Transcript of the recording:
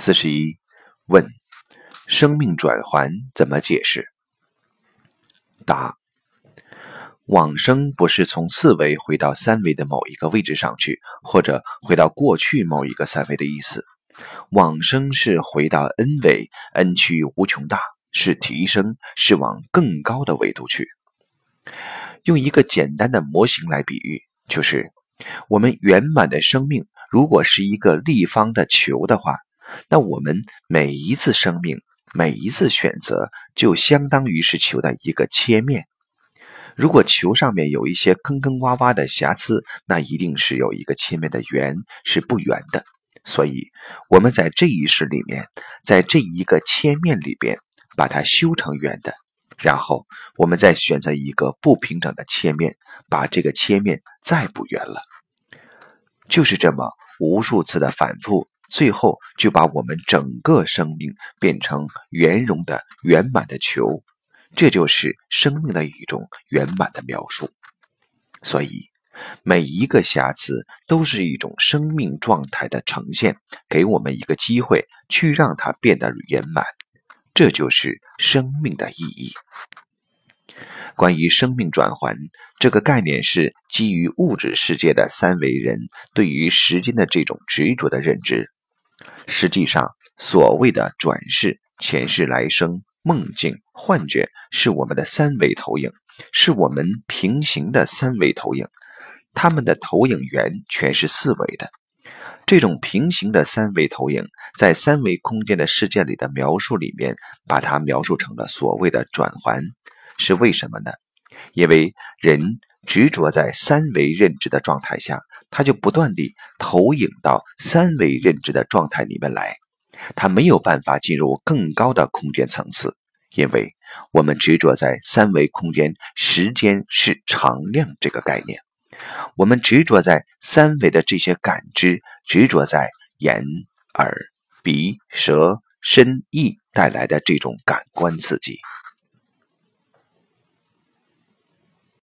四十一问：生命转还怎么解释？答：往生不是从四维回到三维的某一个位置上去，或者回到过去某一个三维的意思。往生是回到 n 维，n 趋无穷大，是提升，是往更高的维度去。用一个简单的模型来比喻，就是我们圆满的生命，如果是一个立方的球的话。那我们每一次生命，每一次选择，就相当于是球的一个切面。如果球上面有一些坑坑洼洼的瑕疵，那一定是有一个切面的圆是不圆的。所以，我们在这一世里面，在这一个切面里边，把它修成圆的，然后我们再选择一个不平整的切面，把这个切面再补圆了。就是这么无数次的反复。最后就把我们整个生命变成圆融的圆满的球，这就是生命的一种圆满的描述。所以，每一个瑕疵都是一种生命状态的呈现，给我们一个机会去让它变得圆满。这就是生命的意义。关于生命转换这个概念，是基于物质世界的三维人对于时间的这种执着的认知。实际上，所谓的转世、前世、来生、梦境、幻觉，是我们的三维投影，是我们平行的三维投影。它们的投影源全是四维的。这种平行的三维投影，在三维空间的世界里的描述里面，把它描述成了所谓的转环，是为什么呢？因为人执着在三维认知的状态下。他就不断地投影到三维认知的状态里面来，他没有办法进入更高的空间层次，因为我们执着在三维空间，时间是常量这个概念，我们执着在三维的这些感知，执着在眼、耳、鼻、舌、身、意带来的这种感官刺激。